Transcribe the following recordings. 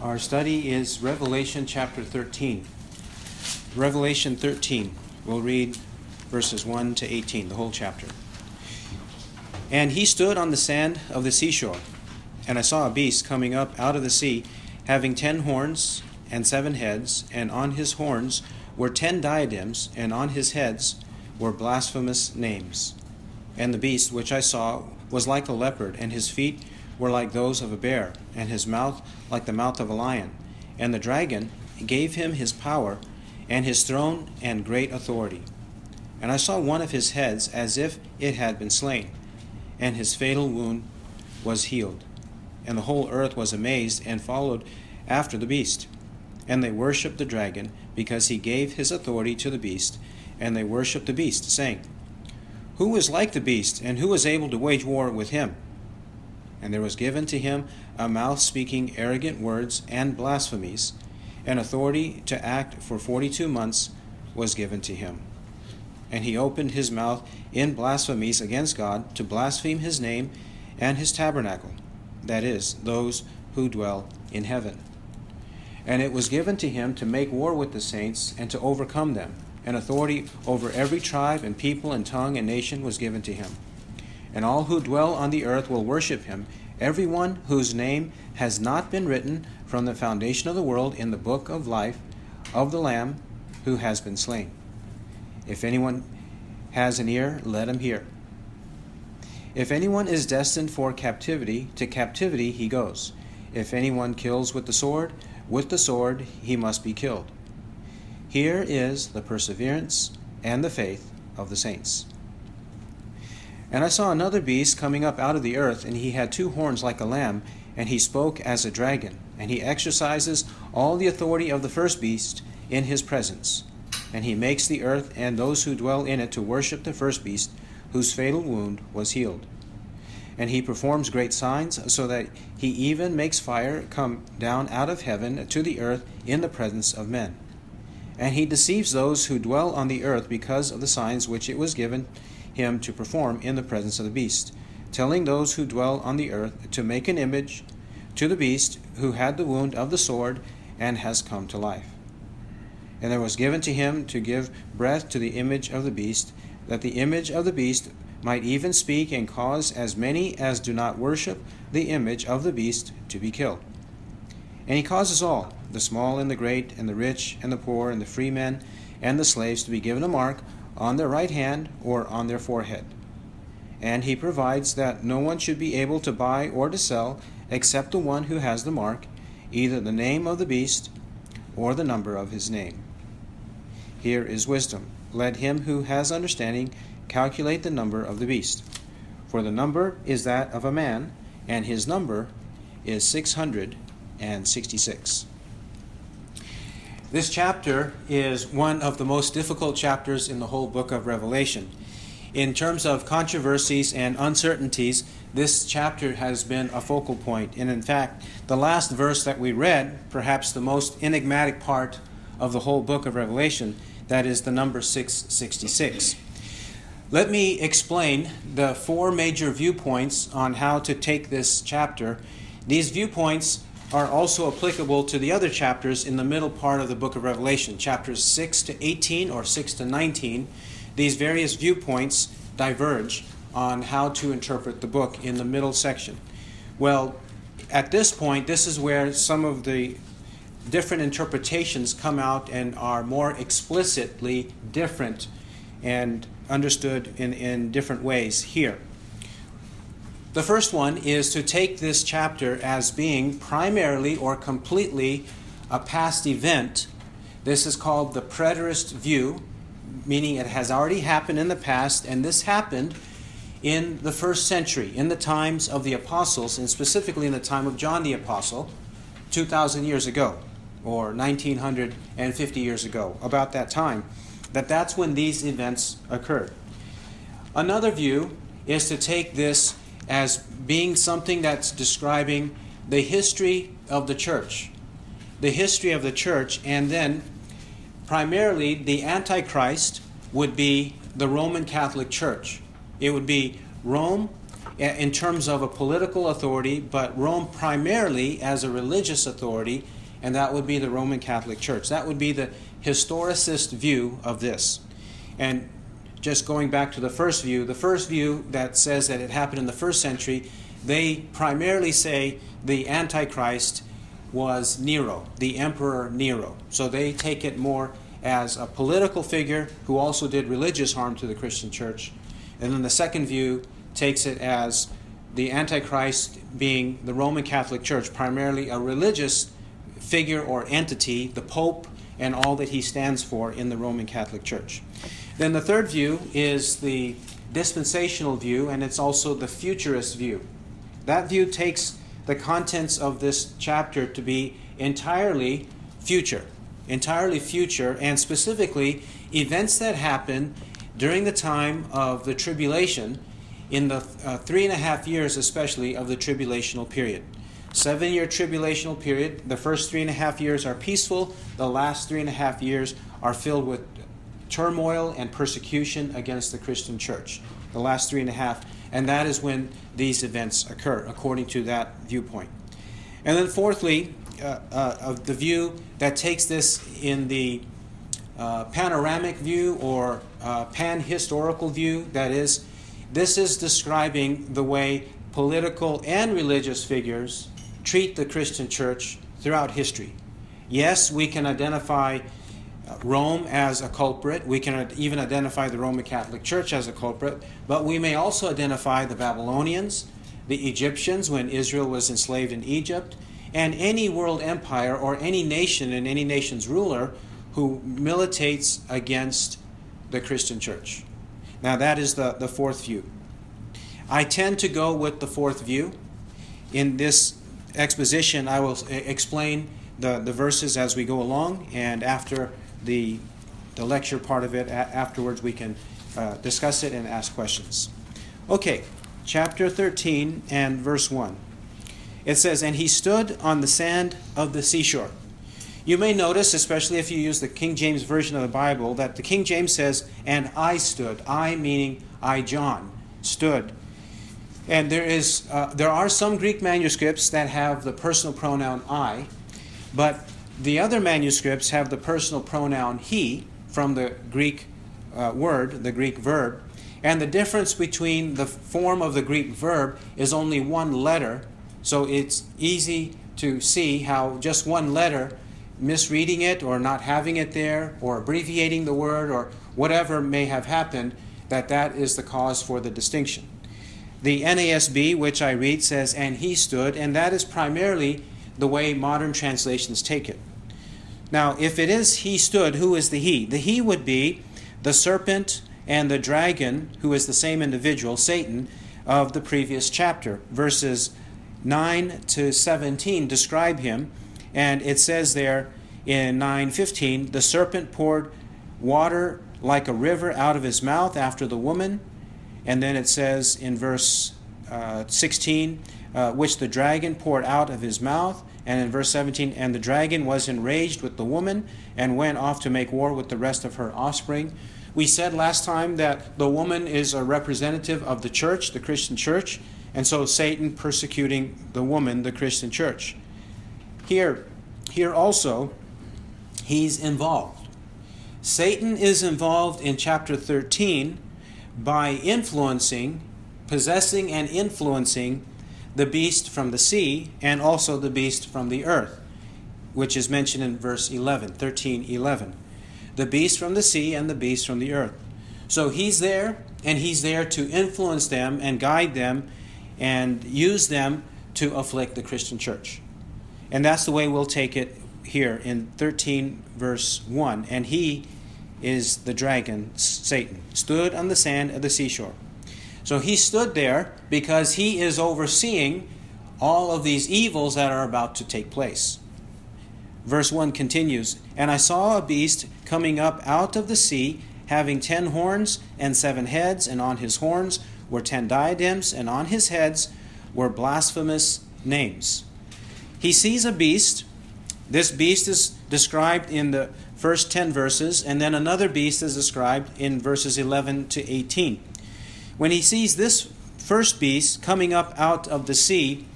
Our study is Revelation chapter 13. Revelation 13. We'll read verses 1 to 18, the whole chapter. And he stood on the sand of the seashore, and I saw a beast coming up out of the sea, having ten horns and seven heads, and on his horns were ten diadems, and on his heads were blasphemous names. And the beast which I saw was like a leopard, and his feet were like those of a bear, and his mouth like the mouth of a lion. And the dragon gave him his power, and his throne and great authority. And I saw one of his heads as if it had been slain, and his fatal wound was healed. And the whole earth was amazed and followed after the beast. And they worshipped the dragon, because he gave his authority to the beast, and they worshipped the beast, saying, Who is like the beast, and who is able to wage war with him? And there was given to him a mouth speaking arrogant words and blasphemies, and authority to act for forty two months was given to him. And he opened his mouth in blasphemies against God to blaspheme his name and his tabernacle, that is, those who dwell in heaven. And it was given to him to make war with the saints and to overcome them, and authority over every tribe and people and tongue and nation was given to him and all who dwell on the earth will worship him, everyone whose name has not been written from the foundation of the world in the book of life of the Lamb who has been slain. If anyone has an ear, let him hear. If anyone is destined for captivity, to captivity he goes. If anyone kills with the sword, with the sword he must be killed. Here is the perseverance and the faith of the saints. And I saw another beast coming up out of the earth, and he had two horns like a lamb, and he spoke as a dragon, and he exercises all the authority of the first beast in his presence. And he makes the earth and those who dwell in it to worship the first beast, whose fatal wound was healed. And he performs great signs, so that he even makes fire come down out of heaven to the earth in the presence of men. And he deceives those who dwell on the earth because of the signs which it was given him to perform in the presence of the beast, telling those who dwell on the earth to make an image to the beast who had the wound of the sword and has come to life. And there was given to him to give breath to the image of the beast, that the image of the beast might even speak and cause as many as do not worship the image of the beast to be killed. And he causes all, the small and the great, and the rich and the poor, and the free men and the slaves, to be given a mark on their right hand or on their forehead. And he provides that no one should be able to buy or to sell except the one who has the mark, either the name of the beast or the number of his name. Here is wisdom. Let him who has understanding calculate the number of the beast. For the number is that of a man, and his number is 666. This chapter is one of the most difficult chapters in the whole book of Revelation. In terms of controversies and uncertainties, this chapter has been a focal point. And in fact, the last verse that we read, perhaps the most enigmatic part of the whole book of Revelation, that is the number 666. Let me explain the four major viewpoints on how to take this chapter. These viewpoints are also applicable to the other chapters in the middle part of the book of Revelation, chapters 6 to 18 or 6 to 19. These various viewpoints diverge on how to interpret the book in the middle section. Well, at this point, this is where some of the different interpretations come out and are more explicitly different and understood in, in different ways here. The first one is to take this chapter as being primarily or completely a past event. This is called the preterist view, meaning it has already happened in the past, and this happened in the first century, in the times of the apostles, and specifically in the time of John the Apostle, 2,000 years ago, or 1950 years ago, about that time, that that's when these events occurred. Another view is to take this as being something that's describing the history of the church. The history of the church, and then primarily the Antichrist would be the Roman Catholic Church. It would be Rome eh, in terms of a political authority, but Rome primarily as a religious authority, and that would be the Roman Catholic Church. That would be the historicist view of this. And just going back to the first view, the first view that says that it happened in the first century, they primarily say the Antichrist was Nero, the Emperor Nero. So they take it more as a political figure who also did religious harm to the Christian church. And then the second view takes it as the Antichrist being the Roman Catholic Church, primarily a religious figure or entity, the Pope, and all that he stands for in the Roman Catholic Church. Then the third view is the dispensational view, and it's also the futurist view. That view takes the contents of this chapter to be entirely future, entirely future, and specifically events that happen during the time of the tribulation, in the uh, three and a half years, especially, of the tribulational period. Seven year tribulational period. The first three and a half years are peaceful, the last three and a half years are filled with turmoil and persecution against the Christian church. The last three and a half. And that is when these events occur, according to that viewpoint. And then, fourthly, uh, uh, of the view that takes this in the uh, panoramic view or uh, pan historical view, that is, this is describing the way political and religious figures treat the Christian church throughout history. Yes, we can identify Rome as a culprit. We can even identify the Roman Catholic Church as a culprit, but we may also identify the Babylonians, the Egyptians when Israel was enslaved in Egypt, and any world empire or any nation and any nation's ruler who militates against the Christian church. Now, that is the, the fourth view. I tend to go with the fourth view. In this exposition, I will eh, explain the, the verses as we go along, and after the, the lecture part of it, a- afterwards, we can uh, discuss it and ask questions. Okay, chapter 13 and verse 1. It says, And he stood on the sand of the seashore. You may notice, especially if you use the King James Version of the Bible, that the King James says, And I stood. I meaning I, John, stood. And there, is, uh, there are some Greek manuscripts that have the personal pronoun I, but the other manuscripts have the personal pronoun he from the Greek uh, word, the Greek verb. And the difference between the form of the Greek verb is only one letter, so it's easy to see how just one letter misreading it or not having it there or abbreviating the word or whatever may have happened, that that is the cause for the distinction. The NASB, which I read, says, and he stood, and that is primarily the way modern translations take it. Now, if it is he stood, who is the he? The he would be the serpent and the dragon, who is the same individual, Satan, of the previous chapter. Verses 9 to 17 describe him and it says there in 9:15, the serpent poured water like a river out of his mouth after the woman. And then it says in verse uh, 16, uh, which the dragon poured out of his mouth. And in verse 17, and the dragon was enraged with the woman and went off to make war with the rest of her offspring. We said last time that the woman is a representative of the church, the Christian church, and so Satan persecuting the woman, the Christian church. Here, here also, he's involved. Satan is involved in chapter 13 by influencing, possessing, and influencing the beast from the sea and also the beast from the earth, which is mentioned in verse 11, 13, 11. The beast from the sea and the beast from the earth. So he's there, and he's there to influence them and guide them and use them to afflict the Christian church. And that's the way we'll take it here in 13, verse 1. And he is the dragon, Satan, stood on the sand of the seashore. So he stood there because he is overseeing all of these evils that are about to take place. Verse 1 continues And I saw a beast coming up out of the sea, having ten horns and seven heads, and on his horns were ten diadems, and on his heads were blasphemous names. He sees a beast. This beast is described in the first 10 verses, and then another beast is described in verses 11 to 18. When he sees this first beast coming up out of the sea,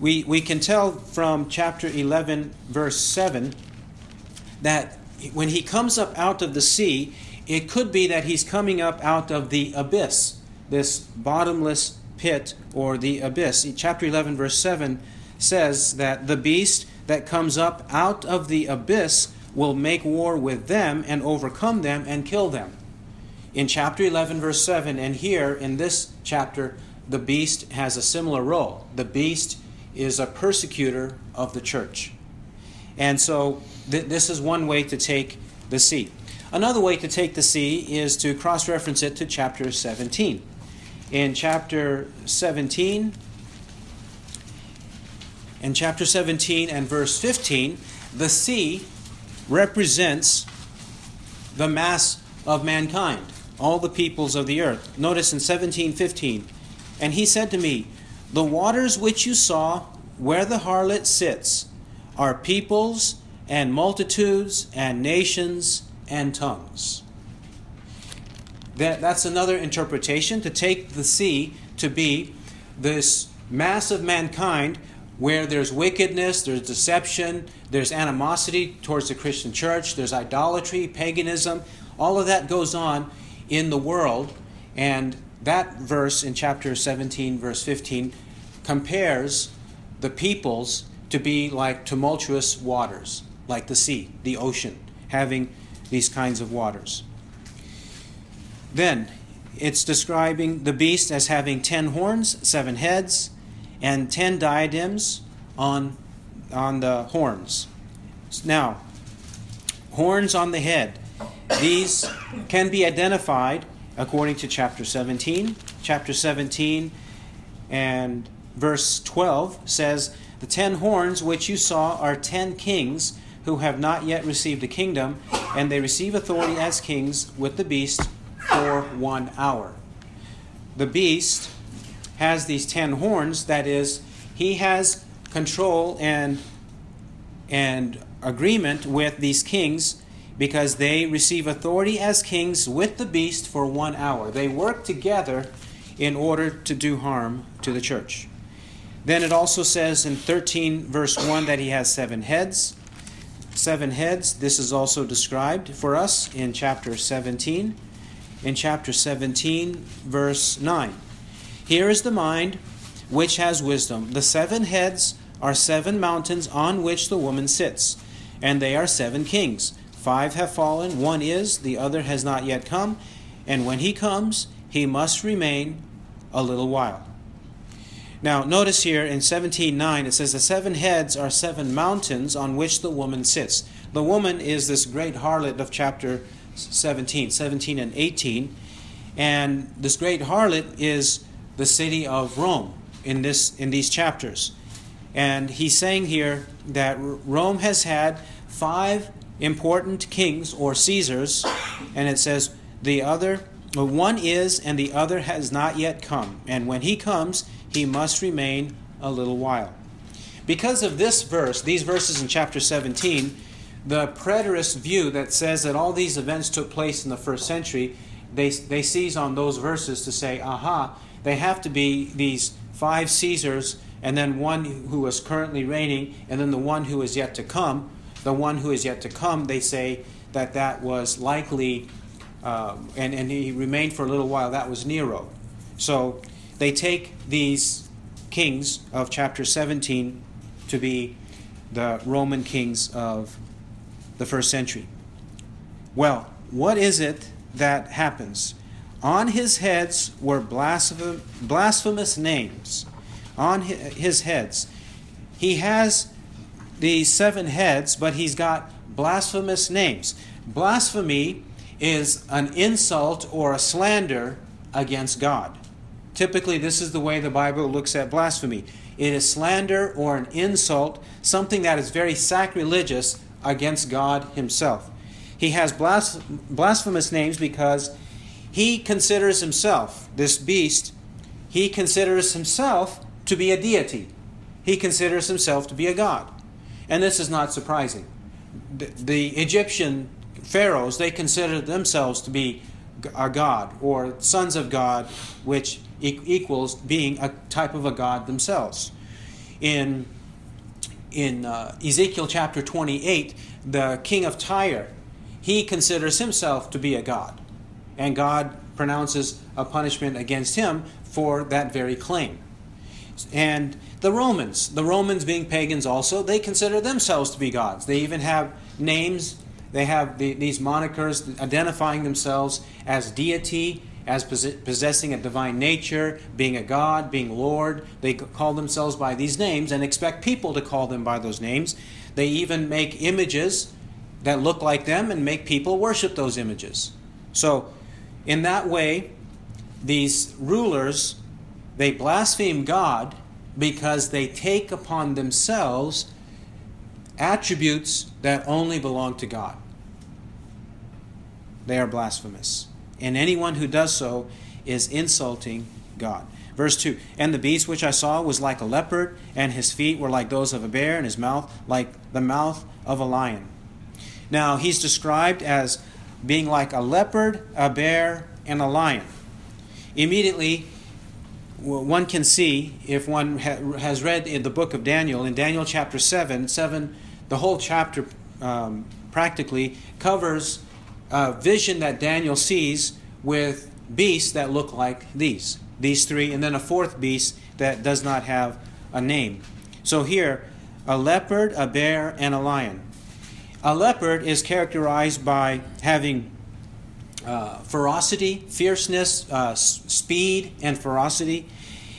we, we can tell from chapter 11, verse 7, that when he comes up out of the sea, it could be that he's coming up out of the abyss, this bottomless pit or the abyss. Chapter 11, verse 7 says that the beast that comes up out of the abyss will make war with them and overcome them and kill them. In chapter 11, verse 7, and here in this chapter, the beast has a similar role. The beast is a persecutor of the church. And so th- this is one way to take the sea. Another way to take the sea is to cross reference it to chapter 17. In chapter 17, in chapter 17 and verse 15, the sea represents the mass of mankind, all the peoples of the earth. Notice in 17:15, and he said to me, "The waters which you saw where the harlot sits are peoples and multitudes and nations and tongues." That, that's another interpretation to take the sea to be this mass of mankind where there's wickedness, there's deception, there's animosity towards the Christian church, there's idolatry, paganism, all of that goes on in the world. And that verse in chapter 17, verse 15, compares the peoples to be like tumultuous waters, like the sea, the ocean, having these kinds of waters. Then, it's describing the beast as having ten horns, seven heads, and ten diadems on, on the horns. Now, horns on the head. These can be identified according to chapter 17. Chapter 17 and verse 12 says, The ten horns which you saw are ten kings who have not yet received a kingdom, and they receive authority as kings with the beast for one hour. The beast has these ten horns, that is, he has control and and agreement with these kings because they receive authority as kings with the beast for one hour. They work together in order to do harm to the church. Then it also says in 13 verse 1 that he has seven heads. Seven heads, this is also described for us in chapter 17. In chapter 17, verse 9. Here is the mind which has wisdom. The seven heads are seven mountains on which the woman sits, and they are seven kings. Five have fallen, one is, the other has not yet come, and when he comes, he must remain a little while. Now, notice here in 17:9 it says the seven heads are seven mountains on which the woman sits. The woman is this great harlot of chapter 17, 17 and 18, and this great harlot is the city of Rome in this in these chapters. And he's saying here that Rome has had five important kings or Caesars, and it says the other one is and the other has not yet come. And when he comes, he must remain a little while. Because of this verse, these verses in chapter 17, the preterist view that says that all these events took place in the first century, they, they seize on those verses to say, aha, they have to be these five Caesars, and then one who is currently reigning, and then the one who is yet to come. The one who is yet to come, they say that that was likely, uh, and, and he remained for a little while, that was Nero. So they take these kings of chapter 17 to be the Roman kings of the first century. Well, what is it that happens? On his heads were blasphem- blasphemous names. On his heads. He has these seven heads, but he's got blasphemous names. Blasphemy is an insult or a slander against God. Typically, this is the way the Bible looks at blasphemy. It is slander or an insult, something that is very sacrilegious against God Himself. He has blasphemous names because he considers himself, this beast, he considers himself to be a deity. He considers himself to be a god. And this is not surprising. The, the Egyptian pharaohs, they considered themselves to be a god or sons of God, which equals being a type of a god themselves. In in uh, Ezekiel chapter 28, the king of Tyre, he considers himself to be a god, and God pronounces a punishment against him for that very claim. And the Romans, the Romans being pagans also, they consider themselves to be gods. They even have names, they have the, these monikers identifying themselves as deity, as possessing a divine nature, being a god, being Lord. They call themselves by these names and expect people to call them by those names. They even make images that look like them and make people worship those images. So, in that way, these rulers they blaspheme God because they take upon themselves attributes that only belong to God. They are blasphemous. And anyone who does so is insulting God. Verse 2 And the beast which I saw was like a leopard, and his feet were like those of a bear, and his mouth like the mouth of a lion. Now, he's described as being like a leopard, a bear, and a lion. Immediately, one can see if one has read in the book of Daniel, in Daniel chapter 7, 7 the whole chapter um, practically covers a vision that Daniel sees with beasts that look like these. These three, and then a fourth beast that does not have a name. So here, a leopard, a bear, and a lion. A leopard is characterized by having uh, ferocity, fierceness, uh, speed, and ferocity.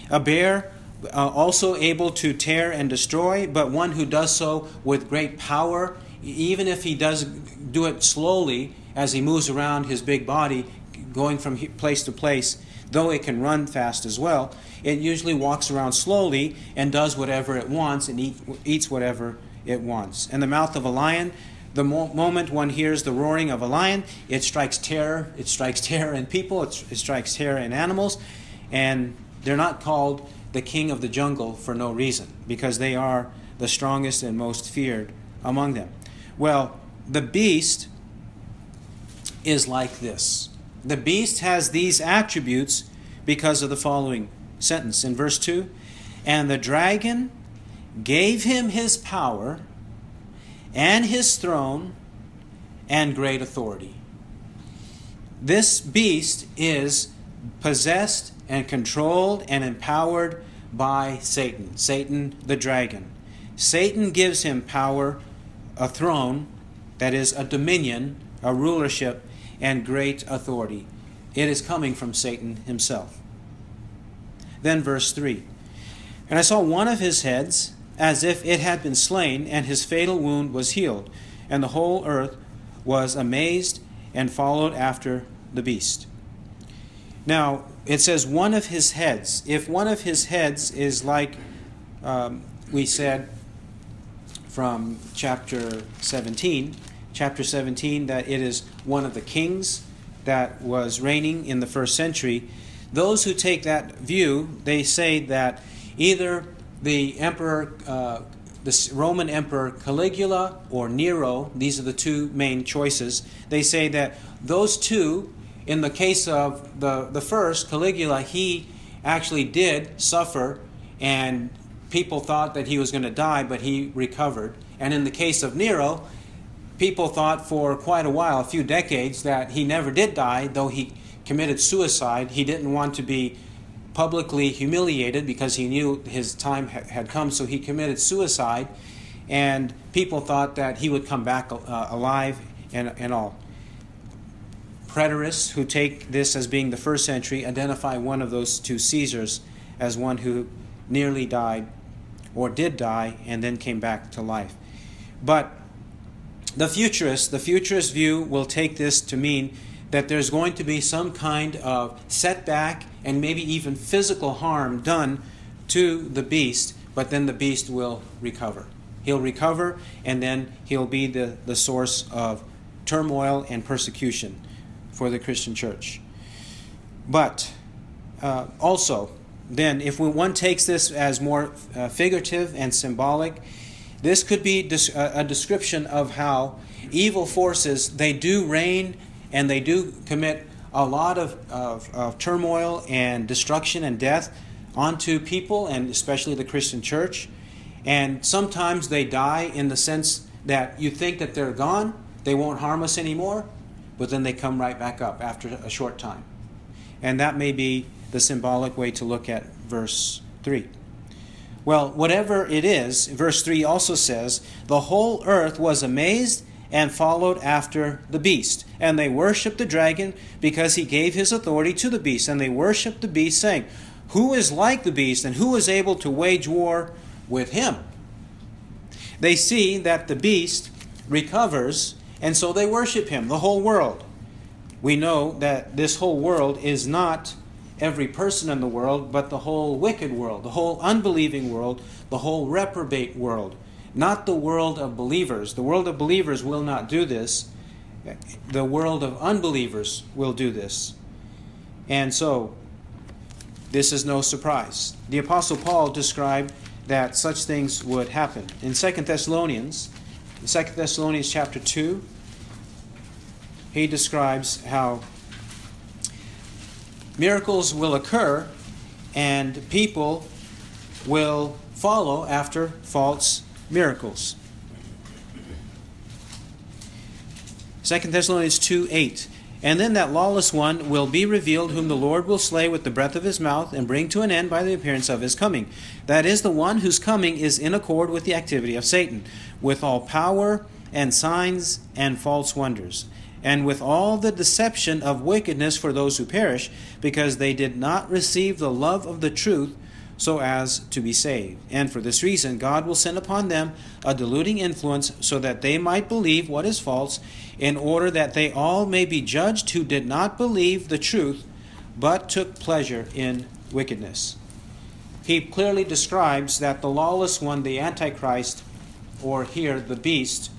A bear, uh, also able to tear and destroy, but one who does so with great power, even if he does do it slowly as he moves around his big body, going from place to place, though it can run fast as well. It usually walks around slowly and does whatever it wants and eat, eats whatever it wants. And the mouth of a lion, the mo- moment one hears the roaring of a lion, it strikes terror. It strikes terror in people, it, it strikes terror in animals. And they're not called the king of the jungle for no reason, because they are the strongest and most feared among them. Well, the beast is like this. The beast has these attributes because of the following sentence in verse 2 And the dragon gave him his power and his throne and great authority. This beast is possessed and controlled and empowered by Satan, Satan the dragon. Satan gives him power, a throne, that is, a dominion, a rulership, and great authority. It is coming from Satan himself. Then, verse 3 And I saw one of his heads as if it had been slain, and his fatal wound was healed, and the whole earth was amazed and followed after the beast. Now, it says one of his heads. If one of his heads is like um, we said from chapter 17, chapter 17, that it is one of the kings that was reigning in the first century, those who take that view, they say that either the emperor, uh, the Roman emperor Caligula or Nero, these are the two main choices. They say that those two, in the case of the, the first, Caligula, he actually did suffer and people thought that he was going to die, but he recovered. And in the case of Nero, people thought for quite a while, a few decades, that he never did die, though he committed suicide. He didn't want to be publicly humiliated because he knew his time had come, so he committed suicide. And people thought that he would come back uh, alive and, and all. Preterists who take this as being the first century identify one of those two Caesars as one who nearly died or did die and then came back to life. But the futurist, the futurist view will take this to mean that there's going to be some kind of setback and maybe even physical harm done to the beast, but then the beast will recover. He'll recover, and then he'll be the, the source of turmoil and persecution for the Christian church. But uh, also, then, if one takes this as more uh, figurative and symbolic, this could be a description of how evil forces they do reign and they do commit a lot of, of, of turmoil and destruction and death onto people, and especially the Christian church. And sometimes they die in the sense that you think that they're gone, they won't harm us anymore, but then they come right back up after a short time. And that may be the symbolic way to look at verse 3. Well, whatever it is, verse 3 also says, the whole earth was amazed and followed after the beast. And they worshiped the dragon because he gave his authority to the beast. And they worshiped the beast, saying, Who is like the beast, and who is able to wage war with him? They see that the beast recovers, and so they worship him, the whole world. We know that this whole world is not every person in the world, but the whole wicked world, the whole unbelieving world, the whole reprobate world, not the world of believers. The world of believers will not do this. The world of unbelievers will do this. And so, this is no surprise. The Apostle Paul described that such things would happen. In 2 Thessalonians, in 2 Thessalonians chapter 2, he describes how miracles will occur and people will follow after false miracles. 2 Thessalonians 2 8. And then that lawless one will be revealed, whom the Lord will slay with the breath of his mouth and bring to an end by the appearance of his coming. That is the one whose coming is in accord with the activity of Satan, with all power and signs and false wonders and with all the deception of wickedness for those who perish, because they did not receive the love of the truth so as to be saved. And for this reason, God will send upon them a deluding influence so that they might believe what is false, in order that they all may be judged who did not believe the truth, but took pleasure in wickedness. He clearly describes that the lawless one, the Antichrist, or here the beast,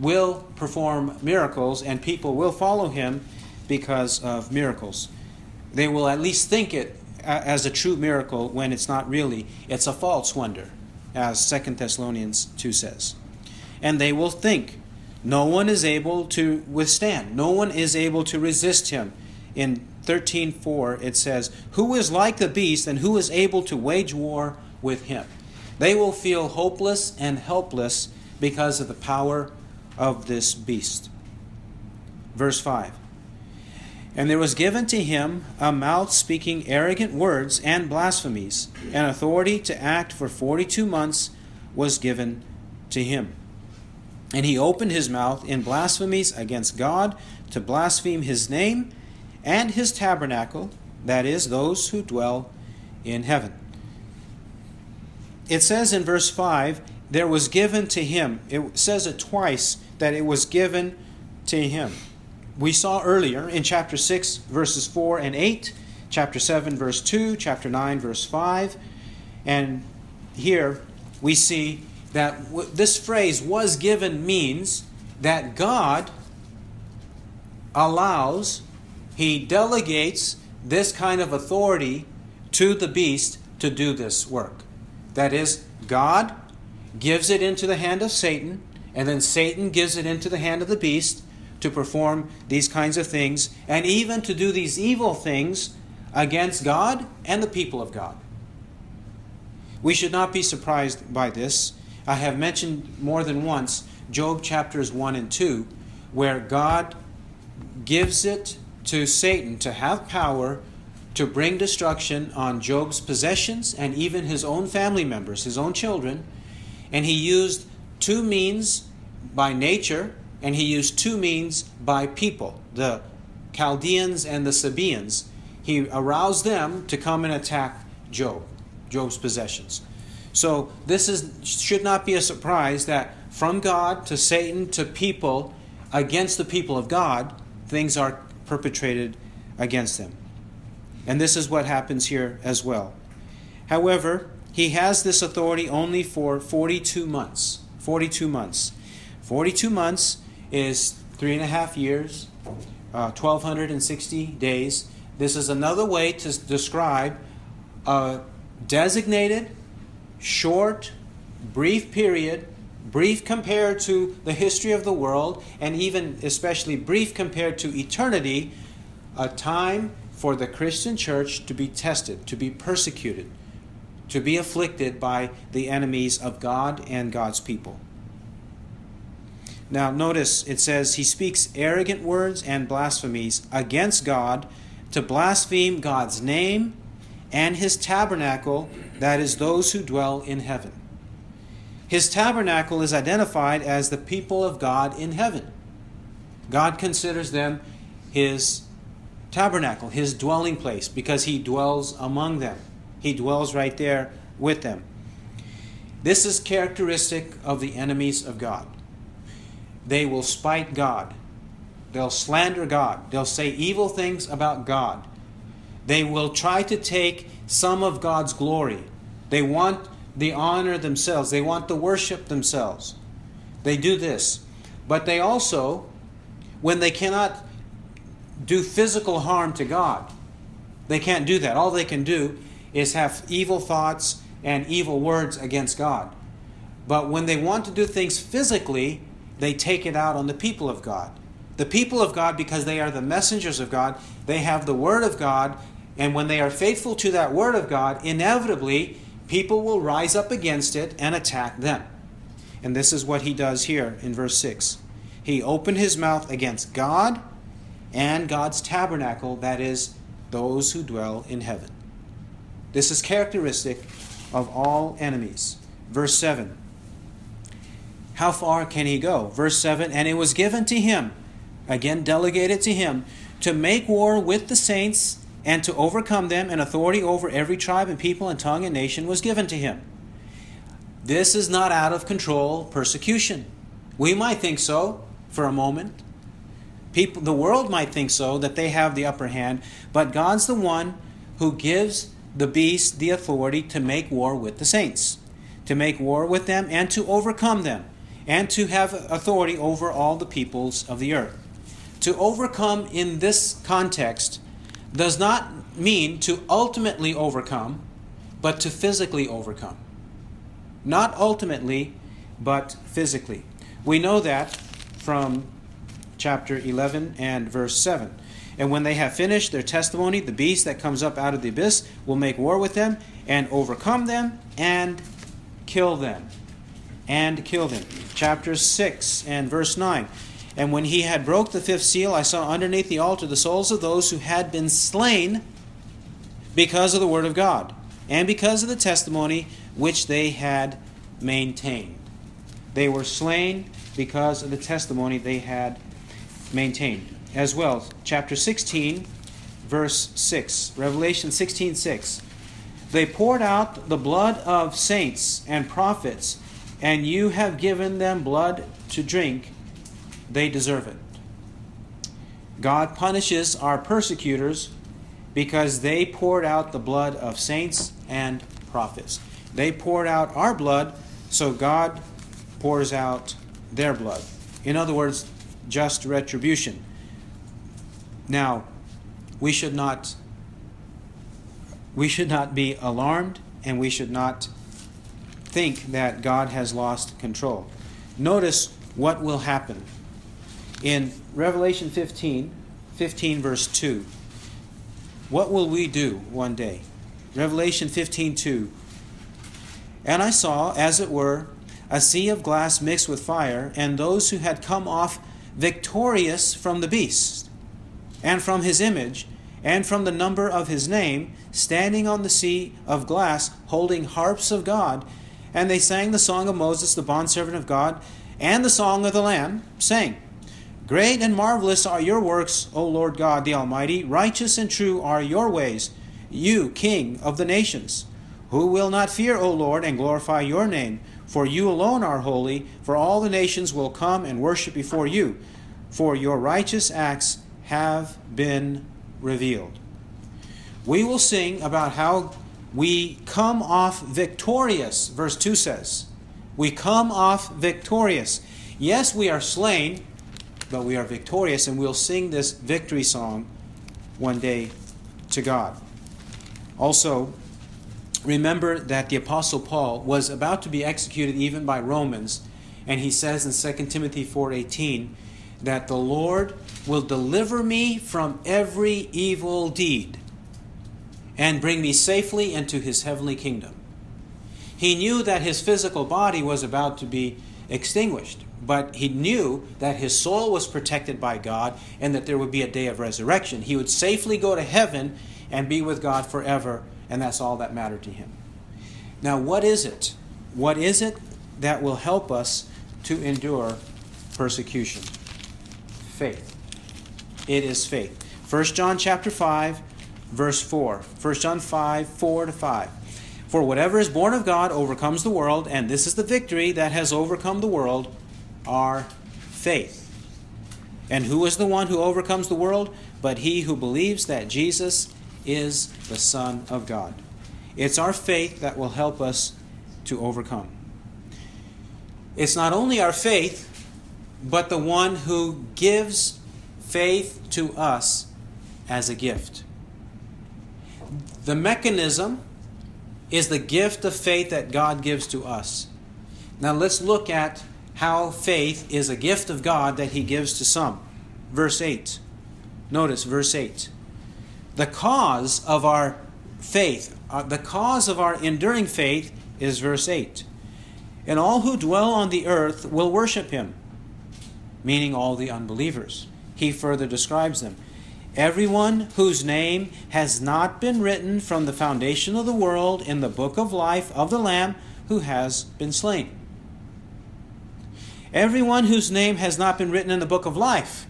will perform miracles and people will follow him because of miracles. They will at least think it as a true miracle when it's not really. It's a false wonder, as Second Thessalonians 2 says. And they will think no one is able to withstand, no one is able to resist him. In 13:4 it says, "Who is like the beast and who is able to wage war with him?" They will feel hopeless and helpless because of the power of this beast. Verse 5 And there was given to him a mouth speaking arrogant words and blasphemies, and authority to act for forty two months was given to him. And he opened his mouth in blasphemies against God to blaspheme his name and his tabernacle, that is, those who dwell in heaven. It says in verse 5 there was given to him. It says it twice that it was given to him. We saw earlier in chapter 6, verses 4 and 8, chapter 7, verse 2, chapter 9, verse 5, and here we see that this phrase was given means that God allows, He delegates this kind of authority to the beast to do this work. That is, God gives it into the hand of Satan, and then Satan gives it into the hand of the beast to perform these kinds of things, and even to do these evil things against God and the people of God. We should not be surprised by this. I have mentioned more than once Job chapters 1 and 2, where God gives it to Satan to have power to bring destruction on Job's possessions and even his own family members, his own children and he used two means by nature, and he used two means by people the Chaldeans and the Sabaeans. He aroused them to come and attack Job, Job's possessions. So this is should not be a surprise that from God to Satan to people against the people of God, things are perpetrated against them. And this is what happens here as well. However, he has this authority only for 42 months. 42 months. 42 months is three and a half years, uh, 1,260 days. This is another way to describe a designated, short, brief period, brief compared to the history of the world, and even especially brief compared to eternity, a time for the Christian church to be tested, to be persecuted, to be afflicted by the enemies of God and God's people. Now, notice it says he speaks arrogant words and blasphemies against God to blaspheme God's name and his tabernacle, that is, those who dwell in heaven. His tabernacle is identified as the people of God in heaven. God considers them his tabernacle, his dwelling place, because he dwells among them. He dwells right there with them. This is characteristic of the enemies of God. They will spite God. They'll slander God. They'll say evil things about God. They will try to take some of God's glory. They want the honor themselves. They want the worship themselves. They do this. But they also, when they cannot do physical harm to God, they can't do that. All they can do is have evil thoughts and evil words against God. But when they want to do things physically, they take it out on the people of God. The people of God, because they are the messengers of God, they have the Word of God, and when they are faithful to that Word of God, inevitably people will rise up against it and attack them. And this is what he does here in verse 6. He opened his mouth against God and God's tabernacle, that is, those who dwell in heaven. This is characteristic of all enemies. Verse 7 how far can he go? Verse 7 And it was given to him, again delegated to him, to make war with the saints and to overcome them, and authority over every tribe and people and tongue and nation was given to him. This is not out of control persecution. We might think so for a moment. People, the world might think so, that they have the upper hand, but God's the one who gives the beast the authority to make war with the saints, to make war with them and to overcome them and to have authority over all the peoples of the earth. To overcome in this context does not mean to ultimately overcome, but to physically overcome. Not ultimately, but physically. We know that from chapter 11 and verse 7. And when they have finished their testimony, the beast that comes up out of the abyss will make war with them and overcome them and kill them and killed him. Chapter 6 and verse 9. And when he had broke the fifth seal, I saw underneath the altar the souls of those who had been slain because of the word of God and because of the testimony which they had maintained. They were slain because of the testimony they had maintained. As well, chapter 16, verse 6. Revelation 16 6. They poured out the blood of saints and prophets and you have given them blood to drink, they deserve it. God punishes our persecutors because they poured out the blood of saints and prophets. They poured out our blood, so God pours out their blood. In other words, just retribution. Now, we should not we should not be alarmed and we should not think that God has lost control. Notice what will happen. In Revelation 15, 15 verse 2, what will we do one day? Revelation 15, 2. And I saw, as it were, a sea of glass mixed with fire, and those who had come off victorious from the beast, and from his image, and from the number of his name, standing on the sea of glass, holding harps of God, and they sang the song of Moses, the bondservant of God, and the song of the Lamb, saying, Great and marvelous are your works, O Lord God the Almighty. Righteous and true are your ways, you, King of the nations. Who will not fear, O Lord, and glorify your name? For you alone are holy, for all the nations will come and worship before you, for your righteous acts have been revealed. We will sing about how we come off victorious, verse 2 says. We come off victorious. Yes, we are slain, but we are victorious, and we'll sing this victory song one day to God. Also, remember that the Apostle Paul was about to be executed even by Romans, and he says in 2 Timothy 4.18 that the Lord will deliver me from every evil deed and bring me safely into his heavenly kingdom. He knew that his physical body was about to be extinguished, but he knew that his soul was protected by God and that there would be a day of resurrection. He would safely go to heaven and be with God forever, and that's all that mattered to him. Now, what is it? What is it that will help us to endure persecution? Faith. It is faith. 1 John chapter 5 verse 4. 1 John 5 4 to 5. For whatever is born of God overcomes the world, and this is the victory that has overcome the world, our faith. And who is the one who overcomes the world? But he who believes that Jesus is the Son of God. It's our faith that will help us to overcome. It's not only our faith, but the one who gives faith to us as a gift. The mechanism is the gift of faith that God gives to us. Now let's look at how faith is a gift of God that He gives to some. Verse 8. Notice verse 8. The cause of our faith, uh, the cause of our enduring faith is verse 8. And all who dwell on the earth will worship Him, meaning all the unbelievers. He further describes them. Everyone whose name has not been written from the foundation of the world in the book of life of the Lamb who has been slain. Everyone whose name has not been written in the book of life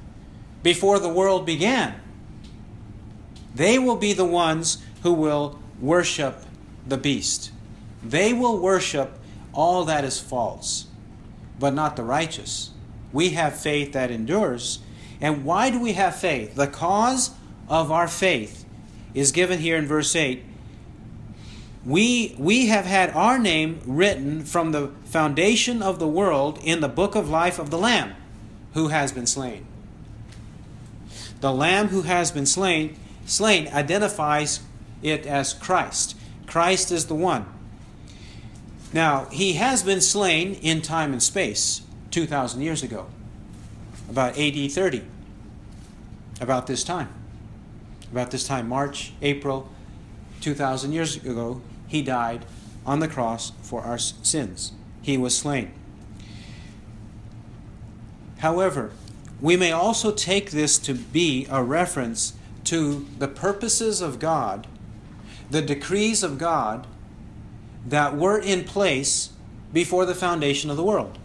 before the world began, they will be the ones who will worship the beast. They will worship all that is false, but not the righteous. We have faith that endures and why do we have faith? The cause of our faith is given here in verse 8. We, we have had our name written from the foundation of the world in the book of life of the Lamb who has been slain. The Lamb who has been slain, slain identifies it as Christ. Christ is the one. Now, he has been slain in time and space 2,000 years ago, about AD 30 about this time. About this time, March, April, 2,000 years ago, he died on the cross for our sins. He was slain. However, we may also take this to be a reference to the purposes of God, the decrees of God that were in place before the foundation of the world.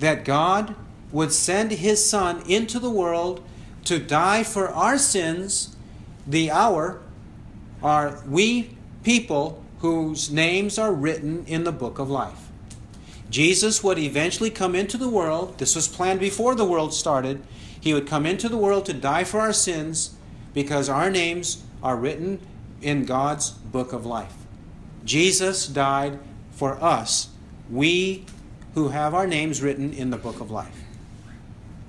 That God would send His Son into the world to die for our sins, the hour are we people whose names are written in the book of life. Jesus would eventually come into the world. This was planned before the world started. He would come into the world to die for our sins because our names are written in God's book of life. Jesus died for us, we who have our names written in the book of life.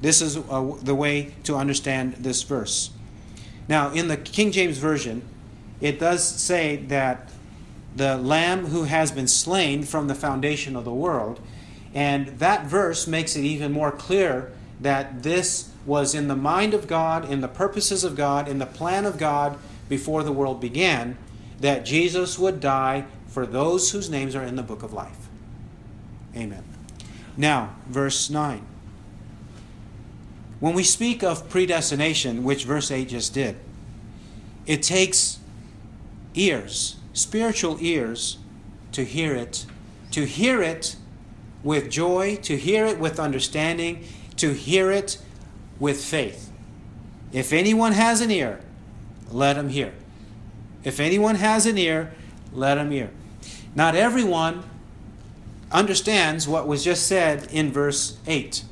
This is uh, the way to understand this verse. Now, in the King James Version, it does say that the Lamb who has been slain from the foundation of the world, and that verse makes it even more clear that this was in the mind of God, in the purposes of God, in the plan of God before the world began, that Jesus would die for those whose names are in the book of life. Amen. Now, verse 9. When we speak of predestination, which verse 8 just did, it takes ears, spiritual ears, to hear it, to hear it with joy, to hear it with understanding, to hear it with faith. If anyone has an ear, let him hear. If anyone has an ear, let him hear. Not everyone understands what was just said in verse 8.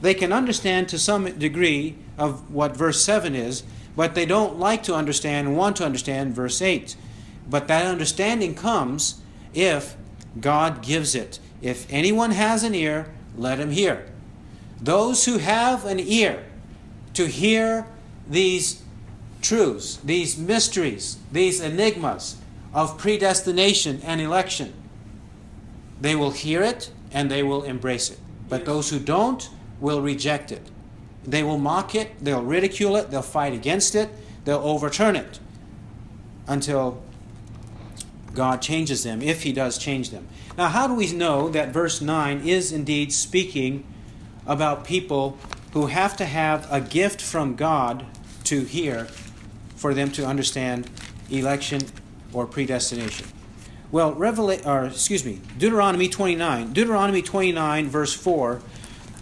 They can understand to some degree of what verse 7 is, but they don't like to understand and want to understand verse 8. But that understanding comes if God gives it. If anyone has an ear, let him hear. Those who have an ear to hear these truths, these mysteries, these enigmas of predestination and election, they will hear it and they will embrace it. But those who don't, will reject it. they will mock it, they'll ridicule it, they'll fight against it, they'll overturn it until God changes them, if He does change them. Now, how do we know that verse 9 is indeed speaking about people who have to have a gift from God to hear for them to understand election or predestination? Well, Revela- or excuse me, Deuteronomy 29. Deuteronomy 29, verse 4.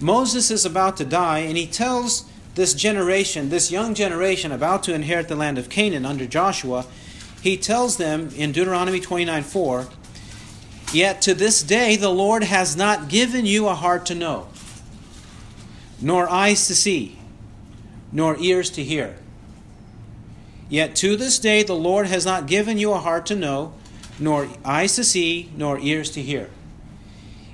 Moses is about to die, and he tells this generation, this young generation about to inherit the land of Canaan under Joshua, he tells them in Deuteronomy 29 4, Yet to this day the Lord has not given you a heart to know, nor eyes to see, nor ears to hear. Yet to this day the Lord has not given you a heart to know, nor eyes to see, nor ears to hear.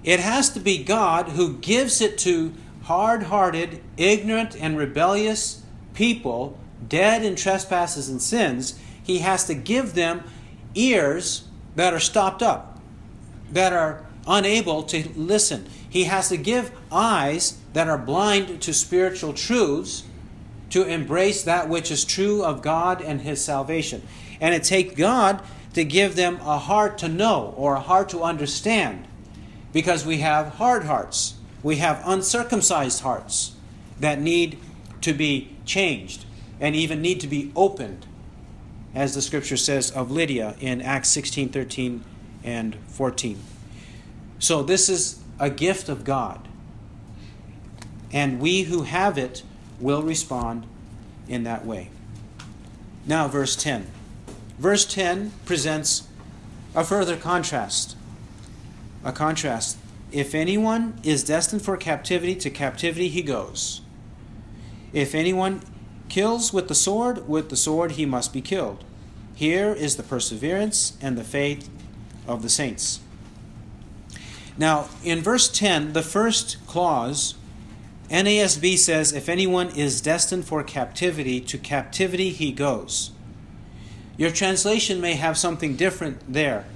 It has to be God who gives it to hard hearted, ignorant, and rebellious people, dead in trespasses and sins. He has to give them ears that are stopped up, that are unable to listen. He has to give eyes that are blind to spiritual truths to embrace that which is true of God and His salvation. And it takes God to give them a heart to know or a heart to understand because we have hard hearts. We have uncircumcised hearts that need to be changed and even need to be opened, as the scripture says of Lydia in Acts 16 13 and 14. So, this is a gift of God. And we who have it will respond in that way. Now, verse 10. Verse 10 presents a further contrast. A contrast. If anyone is destined for captivity, to captivity he goes. If anyone kills with the sword, with the sword he must be killed. Here is the perseverance and the faith of the saints. Now, in verse 10, the first clause, NASB says, If anyone is destined for captivity, to captivity he goes. Your translation may have something different there.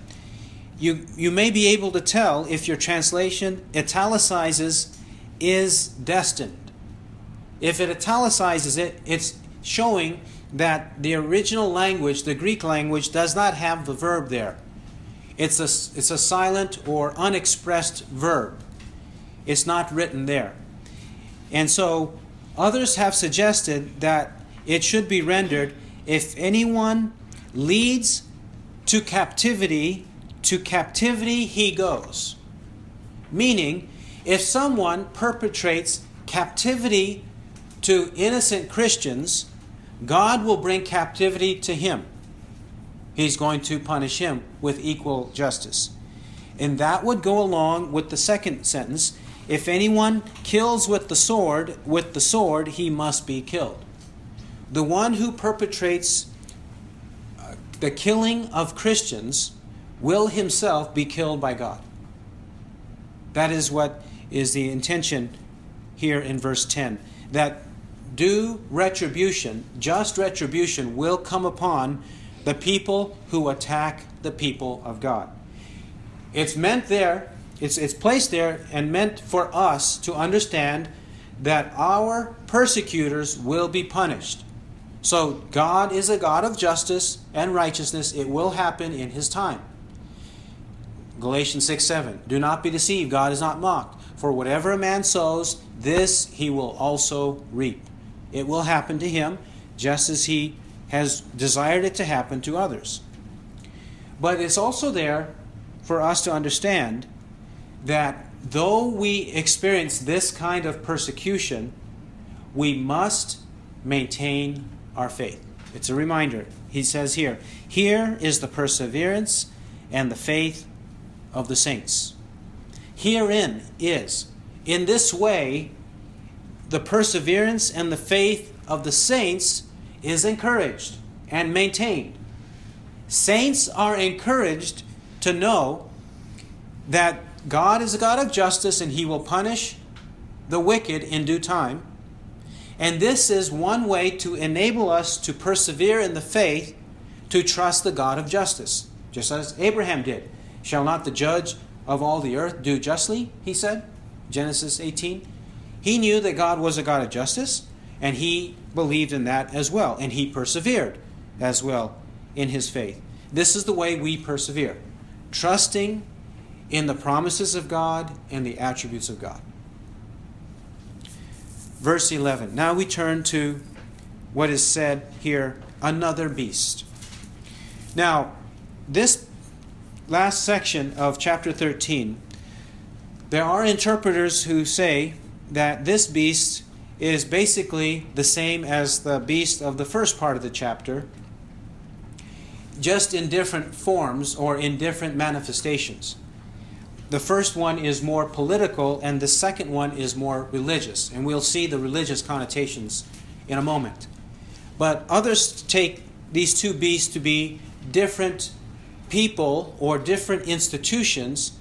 You, you may be able to tell if your translation italicizes is destined. If it italicizes it, it's showing that the original language, the Greek language, does not have the verb there. It's a, it's a silent or unexpressed verb. It's not written there. And so others have suggested that it should be rendered if anyone leads to captivity, to captivity he goes. Meaning, if someone perpetrates captivity to innocent Christians, God will bring captivity to him. He's going to punish him with equal justice. And that would go along with the second sentence if anyone kills with the sword, with the sword he must be killed. The one who perpetrates uh, the killing of Christians will himself be killed by God. That is what is the intention here in verse 10. That due retribution, just retribution, will come upon the people who attack the people of God. It's meant there, it's, it's placed there and meant for us to understand that our persecutors will be punished. So God is a God of justice and righteousness. It will happen in His time. Galatians 6 7. Do not be deceived. God is not mocked. For whatever a man sows, this he will also reap. It will happen to him just as he has desired it to happen to others. But it's also there for us to understand that though we experience this kind of persecution, we must maintain our faith. It's a reminder. He says here, Here is the perseverance and the faith of the saints. Herein is, in this way, the perseverance and the faith of the saints is encouraged and maintained. Saints are encouraged to know that God is a God of justice and He will punish the wicked in due time and this is one way to enable us to persevere in the faith to trust the God of justice, just as Abraham did. Shall not the judge of all the earth do justly? He said, Genesis 18. He knew that God was a God of justice, and he believed in that as well, and he persevered as well in his faith. This is the way we persevere, trusting in the promises of God and the attributes of God. Verse 11. Now we turn to what is said here another beast. Now, this last section of chapter 13, there are interpreters who say that this beast is basically the same as the beast of the first part of the chapter, just in different forms or in different manifestations. The first one is more political, and the second one is more religious. And we'll see the religious connotations in a moment. But others take these two beasts to be different people or different institutions,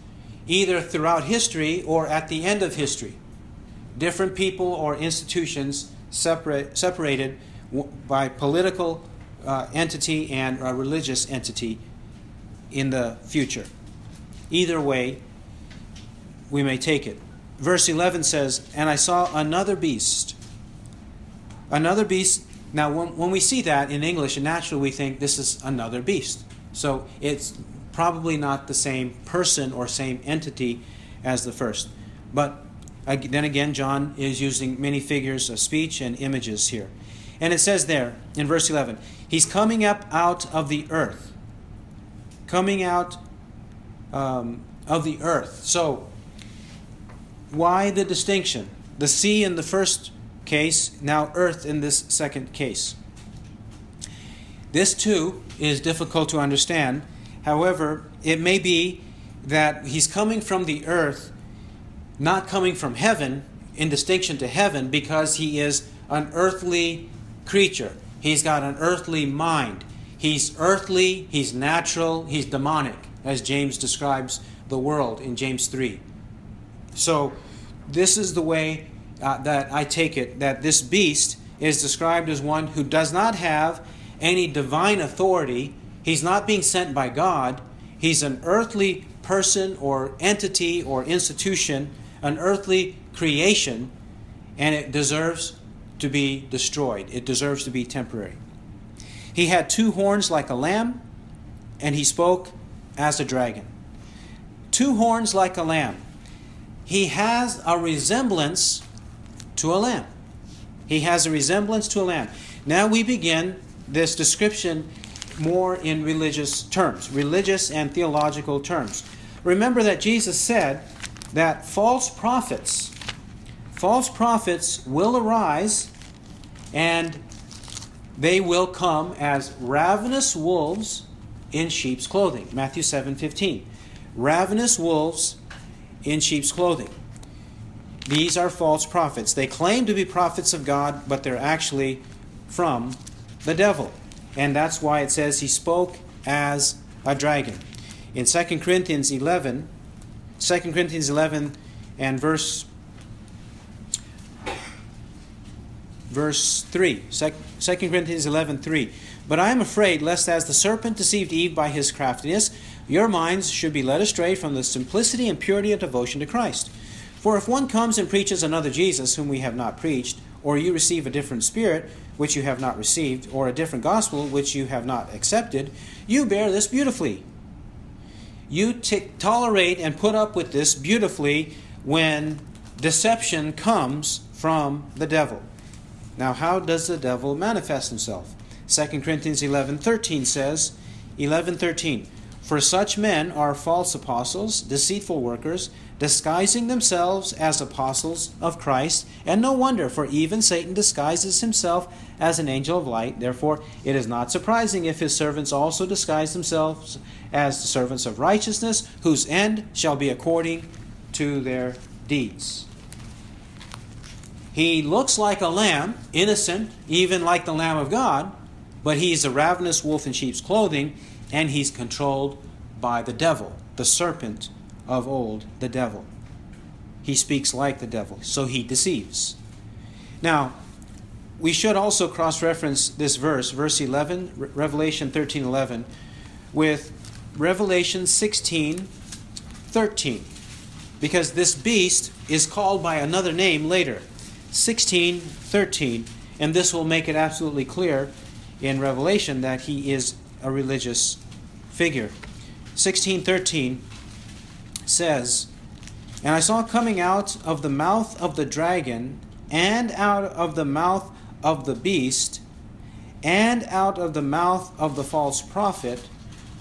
either throughout history or at the end of history. Different people or institutions separate, separated by political uh, entity and a religious entity in the future. Either way, we may take it. Verse 11 says, And I saw another beast. Another beast. Now, when, when we see that in English, and naturally we think this is another beast. So it's probably not the same person or same entity as the first. But then again, John is using many figures of speech and images here. And it says there in verse 11, He's coming up out of the earth. Coming out um, of the earth. So why the distinction? The sea in the first case, now earth in this second case. This too is difficult to understand. However, it may be that he's coming from the earth, not coming from heaven, in distinction to heaven, because he is an earthly creature. He's got an earthly mind. He's earthly, he's natural, he's demonic, as James describes the world in James 3. So, this is the way uh, that I take it that this beast is described as one who does not have any divine authority. He's not being sent by God. He's an earthly person or entity or institution, an earthly creation, and it deserves to be destroyed. It deserves to be temporary. He had two horns like a lamb, and he spoke as a dragon. Two horns like a lamb he has a resemblance to a lamb. He has a resemblance to a lamb. Now we begin this description more in religious terms, religious and theological terms. Remember that Jesus said that false prophets, false prophets will arise and they will come as ravenous wolves in sheep's clothing. Matthew 7:15. Ravenous wolves in sheep's clothing. These are false prophets. They claim to be prophets of God, but they're actually from the devil. And that's why it says he spoke as a dragon. In 2 Corinthians 11, 2 Corinthians 11 and verse verse 3 2 corinthians 11 3 but i am afraid lest as the serpent deceived eve by his craftiness your minds should be led astray from the simplicity and purity of devotion to Christ. For if one comes and preaches another Jesus whom we have not preached, or you receive a different spirit which you have not received, or a different gospel which you have not accepted, you bear this beautifully. You t- tolerate and put up with this beautifully when deception comes from the devil. Now, how does the devil manifest himself? 2 Corinthians 11:13 says, 11:13 for such men are false apostles, deceitful workers, disguising themselves as apostles of Christ. And no wonder, for even Satan disguises himself as an angel of light. Therefore, it is not surprising if his servants also disguise themselves as the servants of righteousness, whose end shall be according to their deeds. He looks like a lamb, innocent, even like the Lamb of God, but he's a ravenous wolf in sheep's clothing and he's controlled by the devil, the serpent of old, the devil. He speaks like the devil, so he deceives. Now, we should also cross reference this verse, verse 11, Revelation 13 11, with Revelation 16 13. because this beast is called by another name later. 16, 13, and this will make it absolutely clear in Revelation that he is a religious figure. 16:13 says, "And I saw coming out of the mouth of the dragon and out of the mouth of the beast and out of the mouth of the false prophet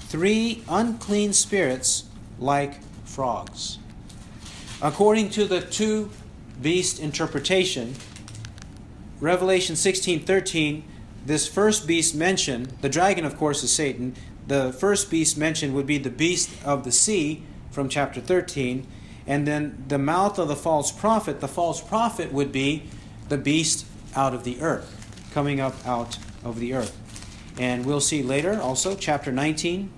three unclean spirits like frogs." According to the two beast interpretation, Revelation 16:13, this first beast mentioned, the dragon of course is Satan, the first beast mentioned would be the beast of the sea from chapter 13, and then the mouth of the false prophet, the false prophet would be the beast out of the earth, coming up out of the earth. And we'll see later also chapter 19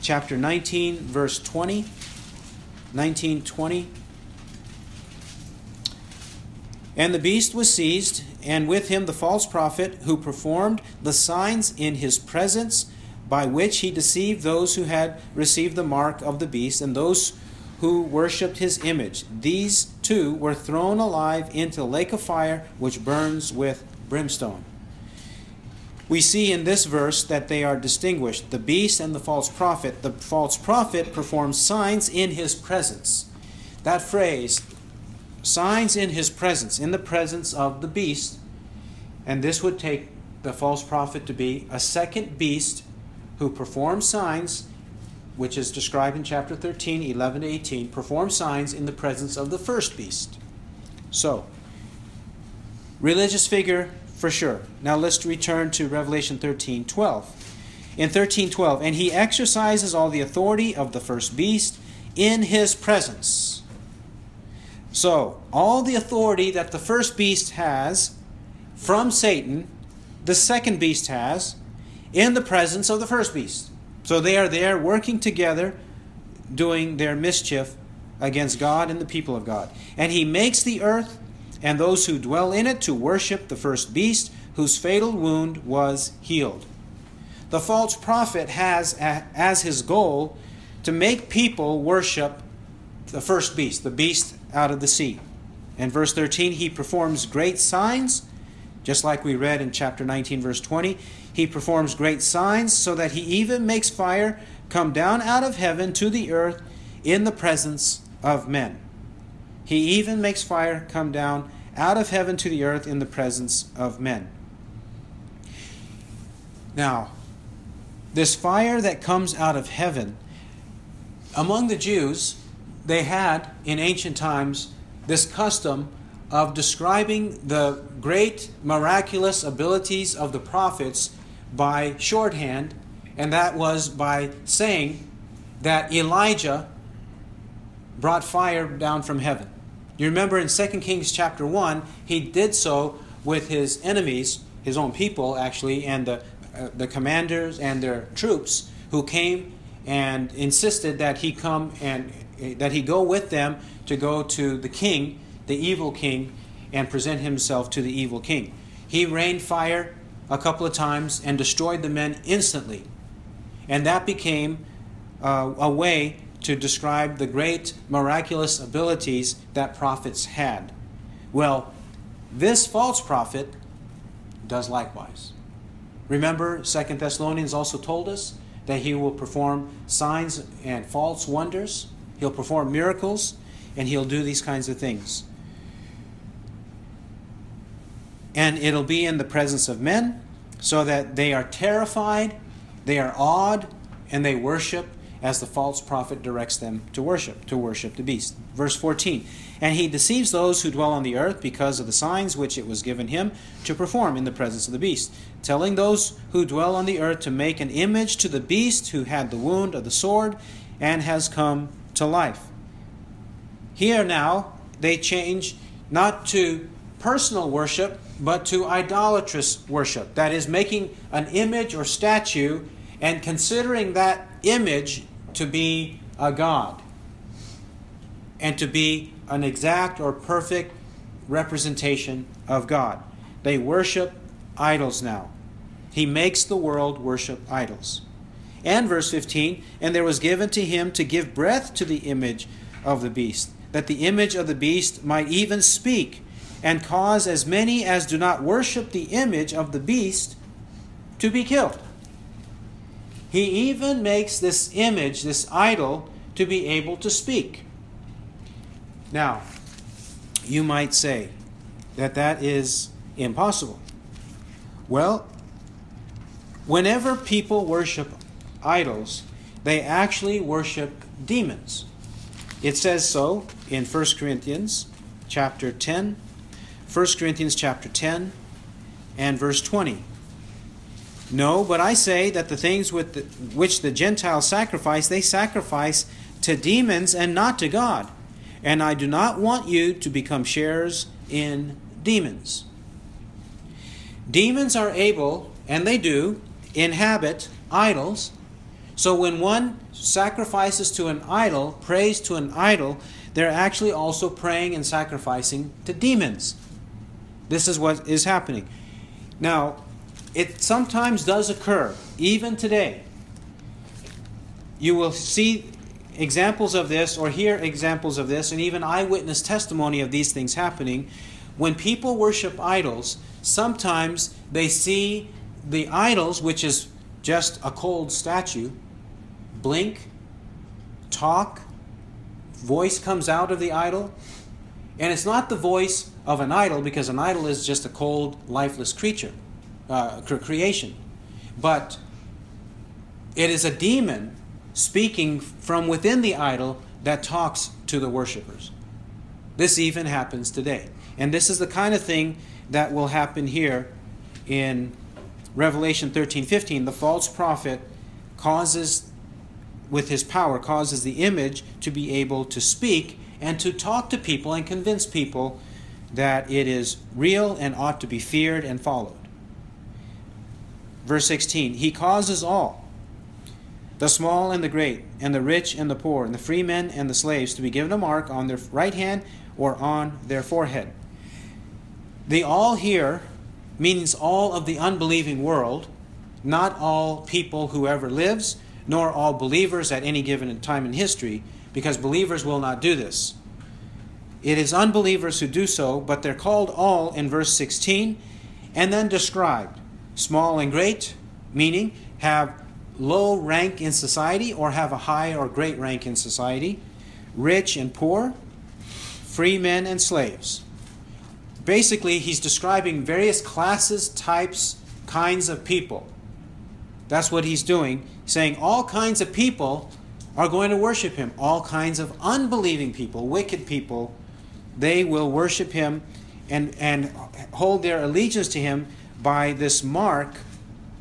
chapter 19 verse 20 1920 and the beast was seized, and with him the false prophet, who performed the signs in his presence, by which he deceived those who had received the mark of the beast and those who worshipped his image. These two were thrown alive into the lake of fire which burns with brimstone. We see in this verse that they are distinguished the beast and the false prophet. The false prophet performs signs in his presence. That phrase, signs in his presence, in the presence of the beast. And this would take the false prophet to be a second beast who performs signs, which is described in chapter 13, 11 to 18, perform signs in the presence of the first beast. So, religious figure for sure. Now let's return to Revelation 13, 12. In 13, 12, and he exercises all the authority of the first beast in his presence so, all the authority that the first beast has from Satan, the second beast has in the presence of the first beast. So, they are there working together, doing their mischief against God and the people of God. And he makes the earth and those who dwell in it to worship the first beast, whose fatal wound was healed. The false prophet has as his goal to make people worship the first beast, the beast out of the sea. In verse 13, he performs great signs, just like we read in chapter 19, verse 20. He performs great signs so that he even makes fire come down out of heaven to the earth in the presence of men. He even makes fire come down out of heaven to the earth in the presence of men. Now, this fire that comes out of heaven, among the Jews, they had in ancient times this custom of describing the great miraculous abilities of the prophets by shorthand, and that was by saying that Elijah brought fire down from heaven. You remember in 2 Kings chapter 1, he did so with his enemies, his own people actually, and the, uh, the commanders and their troops who came and insisted that he come and that he go with them to go to the king, the evil king, and present himself to the evil king. He rained fire a couple of times and destroyed the men instantly. And that became uh, a way to describe the great miraculous abilities that prophets had. Well, this false prophet does likewise. Remember, Second Thessalonians also told us that he will perform signs and false wonders He'll perform miracles and he'll do these kinds of things. And it'll be in the presence of men so that they are terrified, they are awed, and they worship as the false prophet directs them to worship, to worship the beast. Verse 14 And he deceives those who dwell on the earth because of the signs which it was given him to perform in the presence of the beast, telling those who dwell on the earth to make an image to the beast who had the wound of the sword and has come to life. Here now, they change not to personal worship, but to idolatrous worship. That is, making an image or statue and considering that image to be a God and to be an exact or perfect representation of God. They worship idols now. He makes the world worship idols. and verse 15, and there was given to him to give breath to the image of the beast, that the image of the beast might even speak, and cause as many as do not worship the image of the beast to be killed. He even makes this image, this idol, to be able to speak. Now, you might say that that is impossible. Well, whenever people worship idols, they actually worship demons. It says so in 1 Corinthians chapter 10, 1 Corinthians chapter 10 and verse 20. No, but I say that the things with the, which the Gentiles sacrifice, they sacrifice to demons and not to God. And I do not want you to become sharers in demons. Demons are able, and they do, inhabit idols. So when one sacrifices to an idol, prays to an idol, they're actually also praying and sacrificing to demons. This is what is happening. Now, it sometimes does occur, even today. You will see examples of this or hear examples of this, and even eyewitness testimony of these things happening. When people worship idols, sometimes they see the idols, which is just a cold statue, blink, talk, voice comes out of the idol. And it's not the voice of an idol because an idol is just a cold, lifeless creature, uh, creation. But it is a demon speaking from within the idol that talks to the worshippers. This even happens today. And this is the kind of thing that will happen here in Revelation 13 15. The false prophet causes, with his power, causes the image to be able to speak and to talk to people and convince people that it is real and ought to be feared and followed. Verse 16 He causes all the small and the great, and the rich and the poor, and the free men and the slaves to be given a mark on their right hand or on their forehead. The all here means all of the unbelieving world, not all people who ever lives, nor all believers at any given time in history, because believers will not do this. It is unbelievers who do so, but they're called all in verse 16 and then described small and great, meaning have low rank in society or have a high or great rank in society, rich and poor, free men and slaves. Basically, he's describing various classes, types, kinds of people. That's what he's doing, saying all kinds of people are going to worship him. All kinds of unbelieving people, wicked people, they will worship him and, and hold their allegiance to him by this mark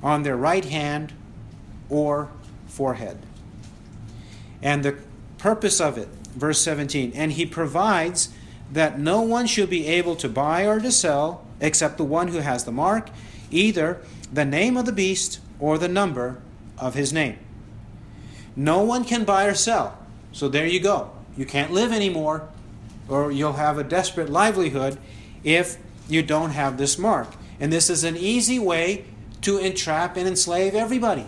on their right hand or forehead. And the purpose of it, verse 17, and he provides that no one should be able to buy or to sell except the one who has the mark, either the name of the beast or the number of his name. No one can buy or sell. So there you go. You can't live anymore, or you'll have a desperate livelihood if you don't have this mark. And this is an easy way to entrap and enslave everybody.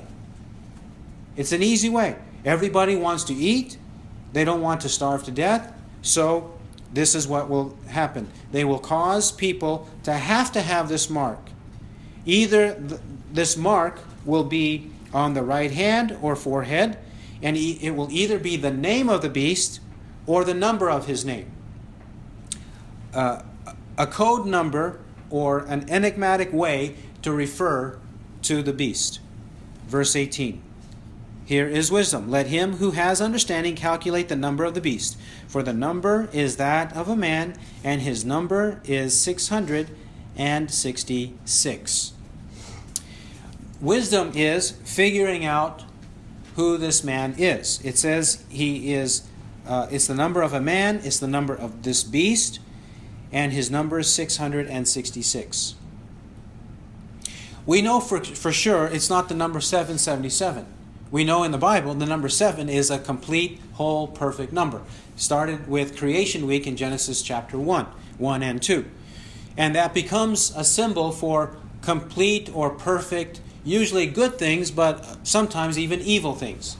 It's an easy way. Everybody wants to eat, they don't want to starve to death, so this is what will happen. They will cause people to have to have this mark. Either th- this mark will be on the right hand or forehead, and e- it will either be the name of the beast or the number of his name. Uh, a code number or an enigmatic way to refer to the beast. Verse 18. Here is wisdom. Let him who has understanding calculate the number of the beast, for the number is that of a man, and his number is 666. Wisdom is figuring out who this man is. It says he is, uh, it's the number of a man, it's the number of this beast, and his number is 666. We know for, for sure it's not the number 777 we know in the Bible the number seven is a complete, whole, perfect number. Started with creation week in Genesis chapter 1, 1 and 2. And that becomes a symbol for complete or perfect usually good things, but sometimes even evil things,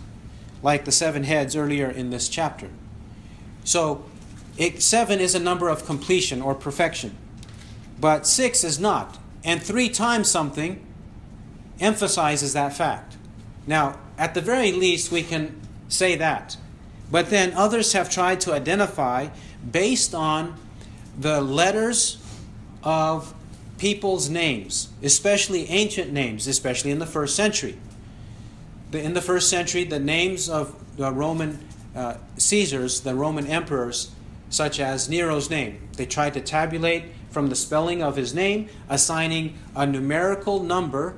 like the seven heads earlier in this chapter. So, it, seven is a number of completion or perfection, but six is not. And three times something emphasizes that fact. Now, at the very least, we can say that. But then others have tried to identify based on the letters of people's names, especially ancient names, especially in the first century. In the first century, the names of the Roman uh, Caesars, the Roman emperors, such as Nero's name, they tried to tabulate from the spelling of his name, assigning a numerical number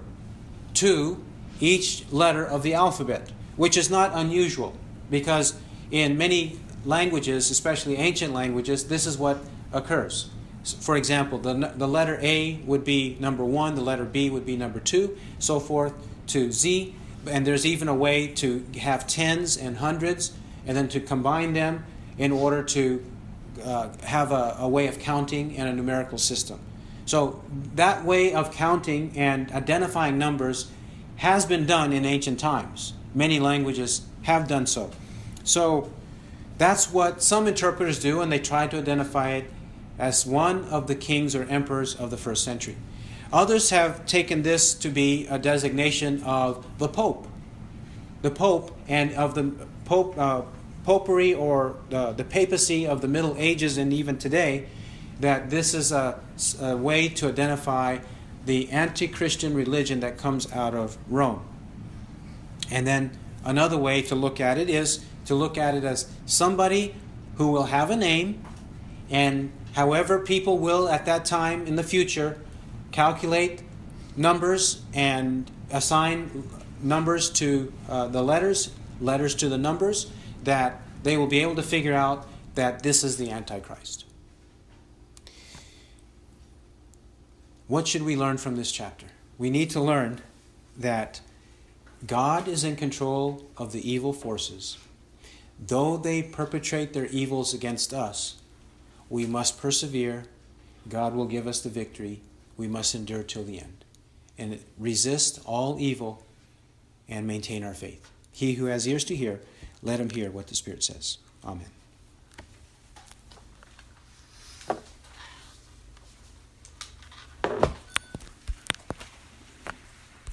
to each letter of the alphabet, which is not unusual because in many languages, especially ancient languages, this is what occurs. For example, the, the letter A would be number one, the letter B would be number two, so forth to Z. And there's even a way to have tens and hundreds and then to combine them in order to uh, have a, a way of counting and a numerical system. So that way of counting and identifying numbers has been done in ancient times. Many languages have done so. So that's what some interpreters do, and they try to identify it as one of the kings or emperors of the first century. Others have taken this to be a designation of the Pope. The Pope and of the Pope, uh, popery or the, the papacy of the Middle Ages and even today, that this is a, a way to identify the anti Christian religion that comes out of Rome. And then another way to look at it is to look at it as somebody who will have a name and However, people will at that time in the future calculate numbers and assign numbers to uh, the letters, letters to the numbers, that they will be able to figure out that this is the Antichrist. What should we learn from this chapter? We need to learn that God is in control of the evil forces. Though they perpetrate their evils against us, we must persevere. God will give us the victory. We must endure till the end and resist all evil and maintain our faith. He who has ears to hear, let him hear what the Spirit says. Amen.